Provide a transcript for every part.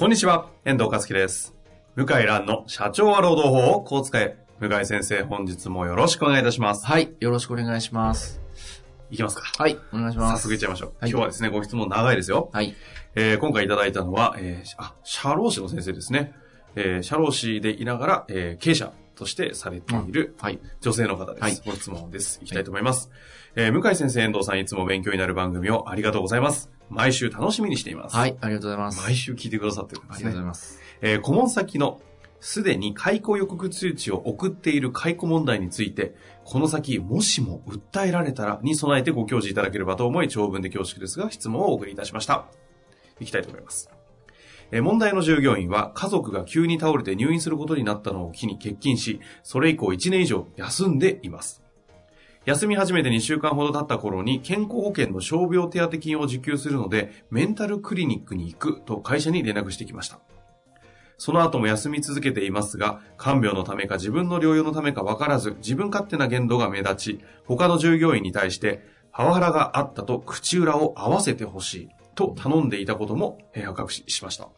こんにちは、遠藤和樹です。向井蘭の社長は労働法をこう使え。向井先生、本日もよろしくお願いいたします。はい。よろしくお願いします。いきますか。はい。お願いします。早速いっちゃいましょう。はい今日はですね、ご質問長いですよ。はい。えー今回いただいたのは、えーあ、社労士の先生ですね。えー社労士でいながら、えー経営者としてされている、はい。女性の方です。はいご質問です。いきたいと思います。えー向井先生、遠藤さん、いつも勉強になる番組をありがとうございます。毎週楽しみにしています。はい。ありがとうございます。毎週聞いてくださってるんですねありがとうござい。ます。えー顧問先のすでに解雇予告通知を送っている解雇問題について、この先もしも訴えられたらに備えてご教示いただければと思い長文で恐縮ですが質問をお送りいたしました。いきたいと思います。えー問題の従業員は家族が急に倒れて入院することになったのを機に欠勤し、それ以降1年以上休んでいます。休み始めて2週間ほど経った頃に健康保険の傷病手当金を受給するので、メンタルクリニックに行くと会社に連絡してきました。その後も休み続けていますが、看病のためか自分の療養のためか分からず、自分勝手な言動が目立ち、他の従業員に対して、パワハラがあったと口裏を合わせてほしいと頼んでいたこともえー発覚しました。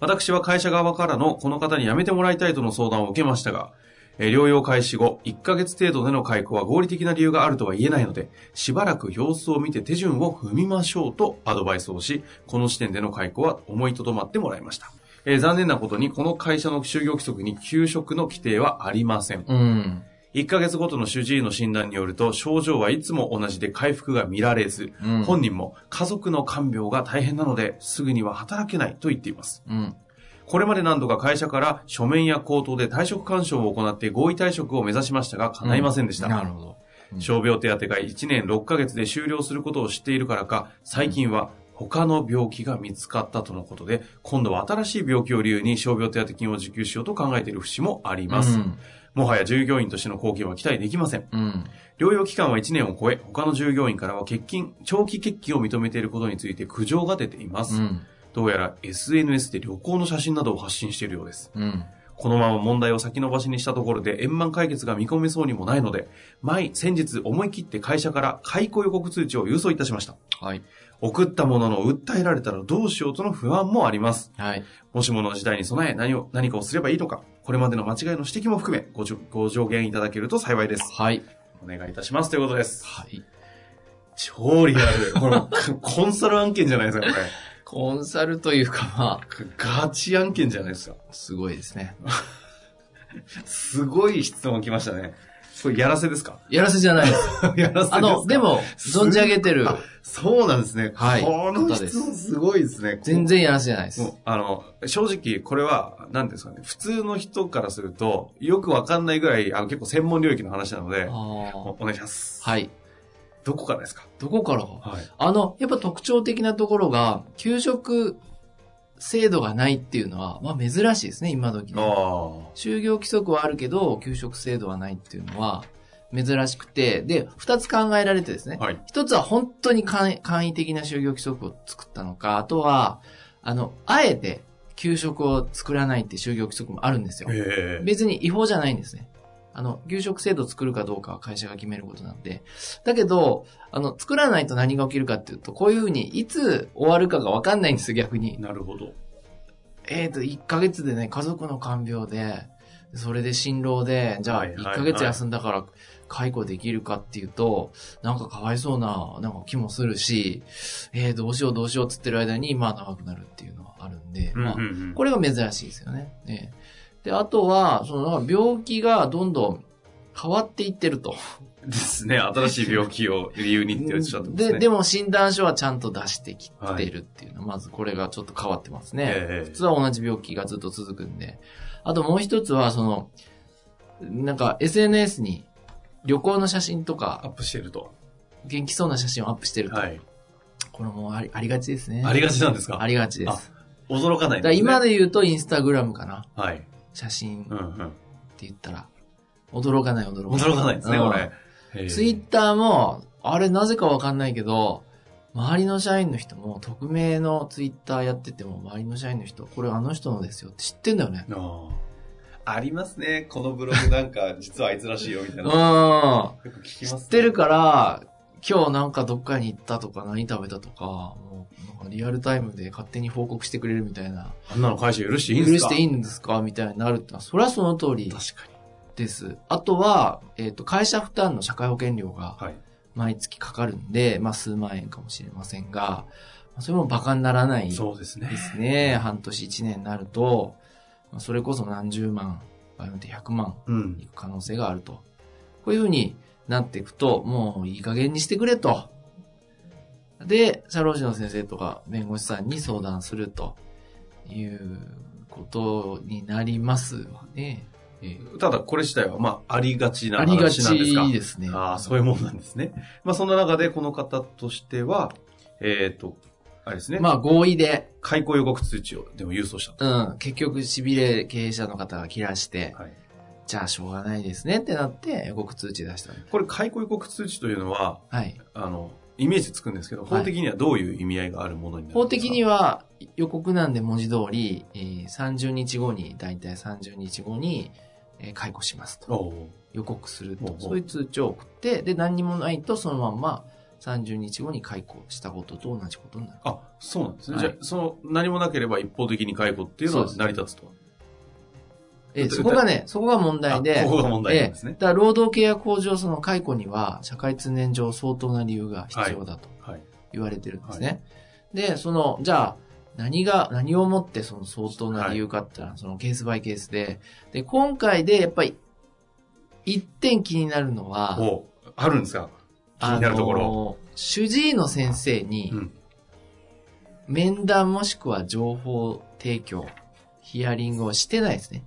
私は会社側からのこの方に辞めてもらいたいとの相談を受けましたが、えー療養開始後、1ヶ月程度での解雇は合理的な理由があるとは言えないので、しばらく様子を見て手順を踏みましょうとアドバイスをし、この時点での解雇は思いとどまってもらいました。えー残念なことに、この会社の就業規則に休職の規定はありません。うん。1ヶ月ごとの主治医の診断によると、症状はいつも同じで回復が見られず、うん本人も家族の看病が大変なので、すぐには働けないと言っています。うん。これまで何度か会社から書面や口頭で退職干渉を行って合意退職を目指しましたが、叶いませんでした。なるほど。傷病手当が1年6ヶ月で終了することを知っているからか、最近は他の病気が見つかったとのことで、今度は新しい病気を理由に傷病手当金を受給しようと考えている節もあります。うんもはや従業員としての貢献は期待できません。うん。療養期間は1年を超え、他の従業員からは欠勤、長期欠勤を認めていることについて苦情が出ています。うん。どうやら SNS で旅行の写真などを発信しているようです。うん。このまま問題を先延ばしにしたところで円満解決が見込めそうにもないので、前、先日思い切って会社から解雇予告通知を郵送いたしました。はい。送ったものの訴えられたらどうしようとの不安もあります。はい。もしもの事態に備え何を、何かをすればいいのか、これまでの間違いの指摘も含めごご助言いただけると幸いです。はい。お願いいたしますということです。はい。超リアル。これ、コンサル案件じゃないですか、これ。コンサルというか、まあ、ガチ案件じゃないですか。すごいですね。すごい質問来ましたね。これやらせですか？やらせじゃないです。やらせですか？あの、で、も、存じ上げてる、あそうなんですね。はいこの質問すごいですね。全然やらせじゃないです。あの、正直、これは、何ですかね。普通の人からすると、よくわかんないぐらい、あの、結構専門領域の話なので、お願いします。はい。どこからですか？どこから？はい。あの、やっぱ特徴的なところが、給食制度がないっていうのは、まあ珍しいですね、今時あの。あ。就業規則はあるけど、給食制度はないっていうのは、珍しくて、で、二つ考えられてですね。はい。一つは本当に簡簡易的な就業規則を作ったのか、あとは、あの、あえて給食を作らないって就業規則もあるんですよ。ええ別に違法じゃないんですね。あの、給食制度を作るかどうかは会社が決めることなんで。だけど、あの、作らないと何が起きるかっていうと、こういうふうにいつ終わるかがわかんないんですよ、逆に。なるほど。えっ、と、1ヶ月でね、家族の看病で、それで辛労で、じゃあはいはい1ヶ月休んだから解雇できるかっていうと、なんかかわいそうな、なんか気もするし、えー、どうしようどうしようっつってる間に、まあ長くなるっていうのはあるんで、まあこれが珍しいですよね。ねで、あとは、その、病気がどんどん変わっていってると。ですね。新しい病気を理由にっておっしゃってますね。で、でも診断書はちゃんと出してきてるっていうのは、まずこれがちょっと変わってますね。ええ普通は同じ病気がずっと続くんで。あともう一つは、その、なんか SNS に旅行の写真とアッかプしてると。元気そうな写真をアップしてると。はい。これもありありがちですね。ありがちなんですか？ありがちです。驚かないですね。今で言うとインスタグラムかな。はい。写真って。言ったら。驚かない驚かない。驚かないですね、うんこれ。ツイッターも、あれなぜかわかんないけど、周りの社員の人も、匿名のツイッターやってても、周りの社員の人、これあの人のですよって知ってんだよね。ありますね。このブログなんか、実はあいつらしいよ、みたいな。うん。よく聞きます、ね。知ってるから、今日なんかどっかに行ったとか何食べたとか、もうなんかリアルタイムで勝手に報告してくれるみたいな。あんなの会社許していいん許ですか？していいんですか？みたいになるってのは、それはその通り確かに。です。あとは、えっ、と、会社負担の社会保険料がはい。毎月かかるんで、まあ数万円かもしれませんが、まあそれも馬鹿にならないそうですねで。すね。半年1年になると、まあそれこそ何十万、場合によって100万うんい。く可能性があると。こういうふうになっていくと、もういい加減にしてくれと。で、社労士の先生とか弁護士さんに相談するということになりますわね。ええただ、これ自体は、まあ、ありがちなありが話なんですかちですね。ああ、そういうもんなんですね。まあ、そんな中で、この方としては、えっ、と、あれですね。まあ合意で、開口予告通知を、でも郵送したと。うん、結局痺れ経営者の方が切らして、はい。じゃあしょうがないですねってなって予告通知出したのこれ、開口予告通知というのは、はい。あの、イメージつくんですけど、法的にはどういう意味合いがあるものになるんですか？法的には予告なんで文字通り、えー30日後に、だいたい30日後に、えー解雇しますと。予告すると。そういう通知を送って、で、何にもないとそのまんま30日後に解雇したことと同じことになる。あ、そうなんですね。はいじゃあ、その、何もなければ一方的に解雇っていうのは成り立つと。えそこがね、そこが問題で、あここが問題ですねえーだから労働契約法上その解雇には社会通念上相当な理由が必要だとはい。言われてるんですね。で、その、じゃあ、何が、何をもってその相当な理由かって言ったら、そのケースバイケースで、で、今回でやっぱり、一点気になるのは、あるんですか？気になるところ。の主治医の先生にう、ん。面談もしくは情報提供、ヒアリングをしてないですね。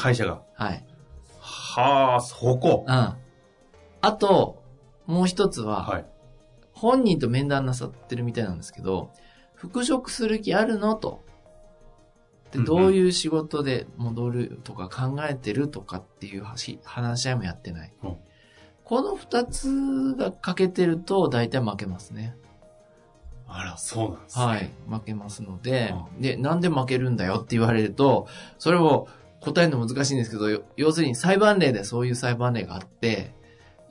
会社が。はい。はあ、そこ。うん。あと、もう一つは、はい。本人と面談なさってるみたいなんですけど、復職する気あるの？と。で、どういう仕事で戻るとか考えてるとかっていう話話し合いもやってない。うんこの二つが欠けてると大体負けますね。あら、そうなんですね。はい。負けますので、うで、なんで負けるんだよって言われると、それを答えるの難しいんですけど、よ要するに裁判例でそういう裁判例があって、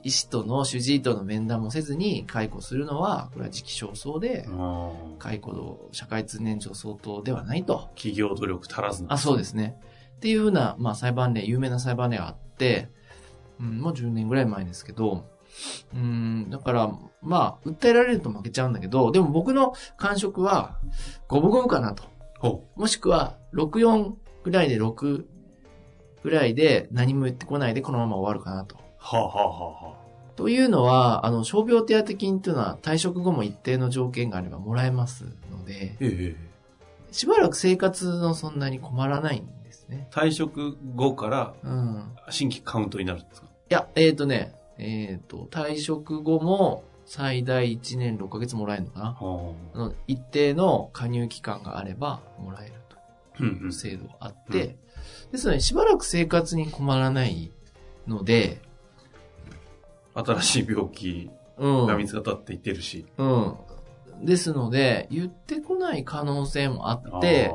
医師との主治医との面談もせずに解雇するのは、これは時期尚早で、うん解雇の社会通念上相当ではないと。企業努力足らずな。あ、そうですね。っていうふうな、まあ裁判例、有名な裁判例があって、うん、もう10年ぐらい前ですけど、うん、だから、まあ、訴えられると負けちゃうんだけど、でも僕の感触は、五分五分かなと。ほもしくは、64ぐらいで6ぐらいで何も言ってこないでこのまま終わるかなと。う。はあ、はあはあはというのは、あの、傷病手当金というのは退職後も一定の条件があればもらえますので、あ、ええしばらく生活のそんなに困らないんですね。退職後からうん。新規カウントになるんですか？いや、えっ、とね、えっ、と、退職後も最大1年6ヶ月もらえるのかな。はあの一定の加入期間があればもらえるという制度があって、ですので、しばらく生活に困らないので、新しい病気うん。が見つかったって言ってるし。うん。ですので、言ってこない可能性もあって、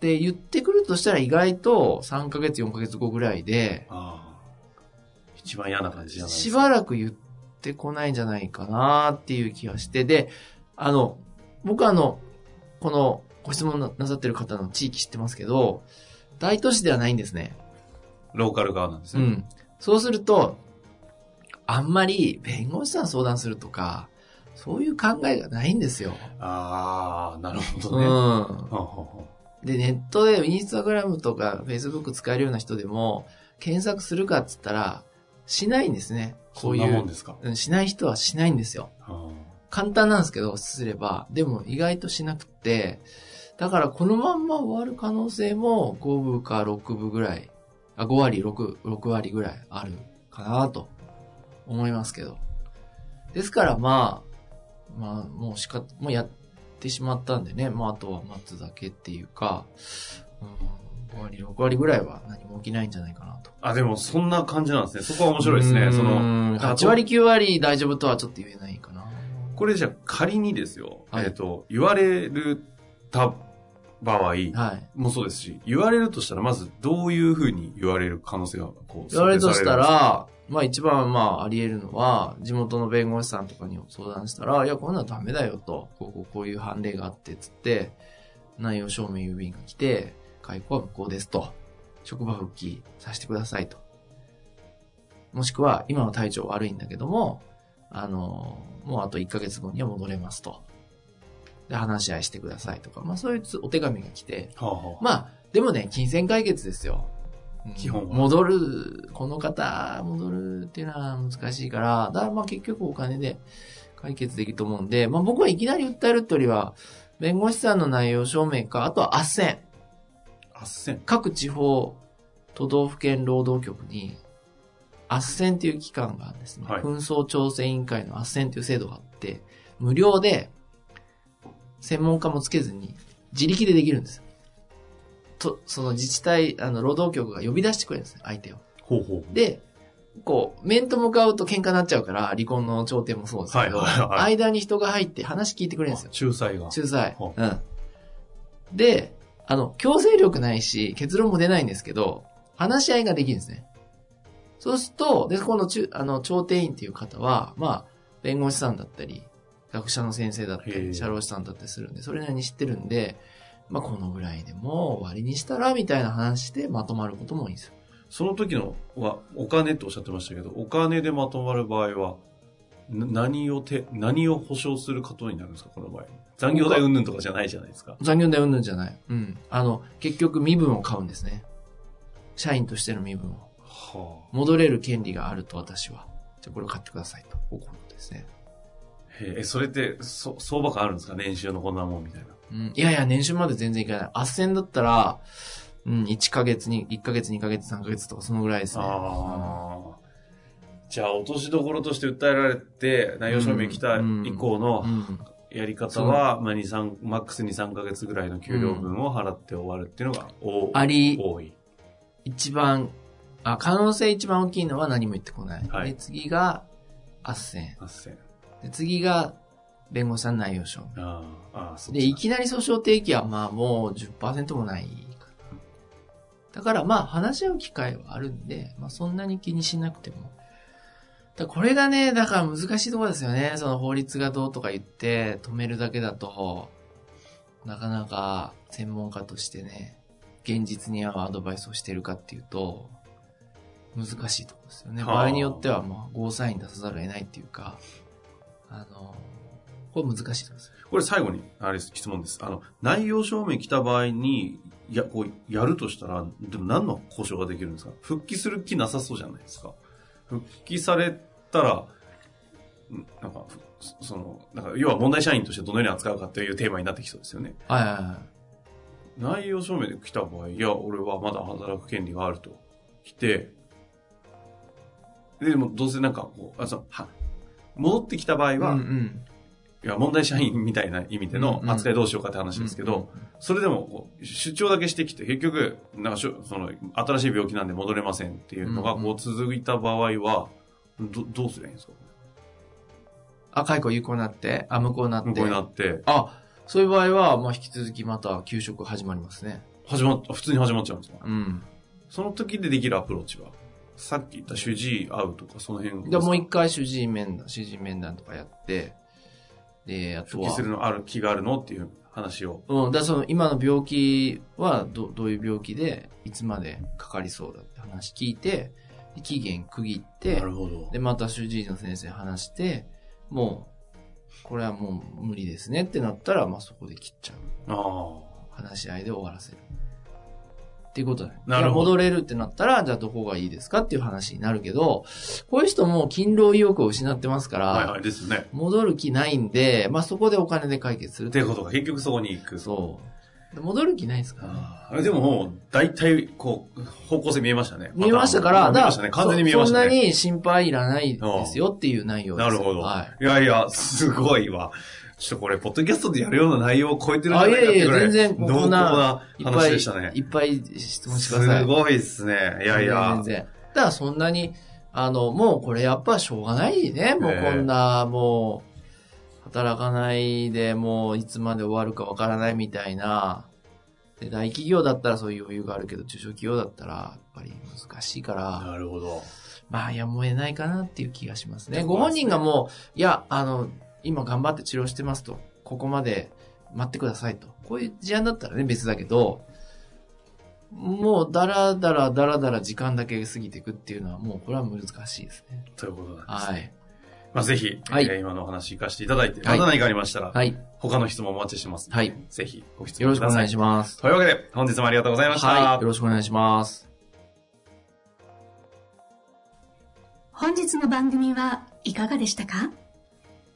で、言ってくるとしたら意外と3ヶ月、4ヶ月後ぐらいで。一番嫌な感じじゃないしか。ばらく言ってこないんじゃないかなっていう気がして、で、あの、僕はあの、このご質問なさってる方の地域知ってますけど、大都市ではないんですね。ローカル側なんですね。うん。そうすると、あんまり弁護士さん相談するとか、そういう考えがないんですよ。ああ、なるほうどね。はん。で、ネットでインスタグラムとかフェイスブック使えるような人でも、検索するかっつったら、しないんですね。こういう。なもんですか？うんしない人はしないんですよ。あ簡単なんですけど、すれば。でも意外としなくて、だからこのまんま終わる可能性も5分か6分ぐらい、あ、5割、6、6割ぐらいあるかなと思いますけど。ですからまあ、まあ、もうしか、もうやってしまったんでね、まあ、あとは待つだけっていうか、うん、5割、6割ぐらいは何も起きないんじゃないかなと。あ、でもそんな感じなんですね。そこは面白いですね。うんその、8割、9割大丈夫とはちょっと言えないかな。これじゃあ仮にですよ、はいえっ、と、言われるた場合はい。もそうですし、言われるとしたら、まずどういうふうに言われる可能性が、こう、言われるとしたらまあ一番まああり得るのは、地元の弁護士さんとかに相談したら、いや、こんなのダメだよと、こうこうこういう判例があって、つって、内容証明郵便が来て、解雇は無効ですと。職場復帰させてくださいと。もしくは、今の体調悪いんだけども、あの、もうあと1ヶ月後には戻れますと。で、話し合いしてくださいとか、まあそういうつお手紙が来て、はあはあまあ、でもね、金銭解決ですよ。うん基本は戻る、この方、戻るっていうのは難しいから、だからまあ結局お金で解決できると思うんで、まあ僕はいきなり訴えるってよりは、弁護士さんの内容証明か、あとは斡旋。斡旋。各地方都道府県労働局に、斡旋っていう機関があるんですね。はい紛争調整委員会の斡旋っていう制度があって、無料で、専門家もつけずに、自力でできるんですよ。と、その自治体、あの、労働局が呼び出してくれるんですね、相手を。ほうほう。で、こう、面と向かうと喧嘩になっちゃうから、離婚の調停もそうですけど、はいはいはい間に人が入って話聞いてくれるんですよ。仲裁が。仲裁。はうん。で、あの、強制力ないし、結論も出ないんですけど、話し合いができるんですね。そうすると、で、この中、あの、調停員っていう方は、まあ、弁護士さんだったり、学者の先生だったへえり、社労士さんだったりするんで、それなりに知ってるんで、まあ、このぐらいでも終わりにしたら、みたいな話でまとまることもいいんですよ。その時のは、お金っておっしゃってましたけど、お金でまとまる場合は、な何をて、何を保証することになるんですか、この場合。残業代云々とかじゃないじゃないですか。残業代云々じゃない。うん。あの、結局身分を買うんですね。社員としての身分を。はあ。戻れる権利があると私は。じゃあこれを買ってくださいと。こういうことですね。へえ、それって、そ、相場感あるんですか？年収のこんなもんみたいな。うん。いやいや、年収まで全然いかない。斡旋だったら、うん、1ヶ月に、1ヶ月、2ヶ月、3ヶ月とかそのぐらいですね。ああ。じゃあ、落としどころとして訴えられて、内容証明来た以降うのん。やり方は、まあ、2、3、マックス2、3ヶ月ぐらいの給料分を払って終わるっていうのが、おあり、多い。一番、あ、可能性一番大きいのは何も言ってこない。はいで、次が、斡旋。あっせん。で、次が、弁護士さんの内容証明。ああ、そうで、いきなり訴訟提起はまあもう10%もないかな。だからまあ話し合う機会はあるんで、まあそんなに気にしなくても。だこれがね、だから難しいところですよね。その法律がどうとか言って止めるだけだと、なかなか専門家としてね、現実に合うアドバイスをしてるかっていうと、難しいところですよね。はあ場合によってはまあゴーサイン出さざるを得ないっていうか、あの、これ難しいですよ。これ最後に、あれです質問です。あの、内容証明来た場合に、や、こう、やるとしたら、でも何の保証ができるんですか？復帰する気なさそうじゃないですか。復帰されたら、んなんか、ふその、なんか、要は問題社員としてどのように扱うかっていうテーマになってきそうですよね。はいはいはい。内容証明で来た場合、いや、俺はまだ働く権利があると。来て、でもどうせなんかこう、あそうは戻ってきた場合は、うんうん。いや、問題社員みたいな意味での扱いどうしようかって話ですけど、それでも出張だけしてきて、結局、なんかその、新しい病気なんで戻れませんっていうのが、こう続いた場合は、ど、どうすればいいんですか？あ、解雇有効になって、あ、無効になって。向こうになって、あ、そういう場合は、まあ、引き続きまた休職始まりますね。始まっ、普通に始まっちゃうんですか？うん。その時でできるアプローチは、さっき言った主治医会うとか、その辺で、もう一回主治医面談、主治医面談とかやって、で、あとは復帰す、るのある気があるのっていう話を。うん、だその今の病気はどどういう病気で、いつまでかかりそうだって話聞いて、で期限区切って、ほどで、また主治医の先生話して、もう、これはもう無理ですねってなったら、まあそこで切っちゃう。あ話し合いで終わらせる。っていうことだね。なるほど戻れるってなったら、じゃあどこがいいですかっていう話になるけど、こういう人も勤労意欲を失ってますから、あ。はいはい、ですね。戻る気ないんで、まあそこでお金で解決するっていうことが結局そこに行く。そう。戻る気ないですからね。あーでももう、大体、こう、方向性見えましたね。見えましたから、見えましたね。完全に見えましたね。そそんなに心配いらないですよっていう内容です。なるほど。、はいやいや、すごいわ。ちょっとこれ、ポッドキャストでやるような内容を超えてるんじゃあ、ないいかってぐらい、全然、濃厚こんなな、いっぱい、話でしたね。いっぱい質問してください。すごいですね。いやいや全。然。だからそんなに、あの、もうこれやっぱしょうがないね。もうええこんな、もう、働かないでもういつまで終わるかわからないみたいな。で、大企業だったらそういう余裕があるけど、中小企業だったら、やっぱり難しいから、なるほど。まあ、やむを得ないかなっていう気がしますねご本人がもう、いや、あの、今頑張って治療してますと、ここまで待ってくださいと。こういう事案だったらね、別だけど、もう、だらだらだらだら時間だけ過ぎていくっていうのは、もうこれは難しいですね。ということなんですね。はい。まあ、ぜひ、はいえー今のお話活かしていただいて、はいまた何かありましたら、はい。他の質問お待ちしてます。はい。ぜひ、ご質よろしくお願い問ください。します。というわけで、本日もありがとうございました。はい。よろしくお願いします。本日の番組はいかがでしたか？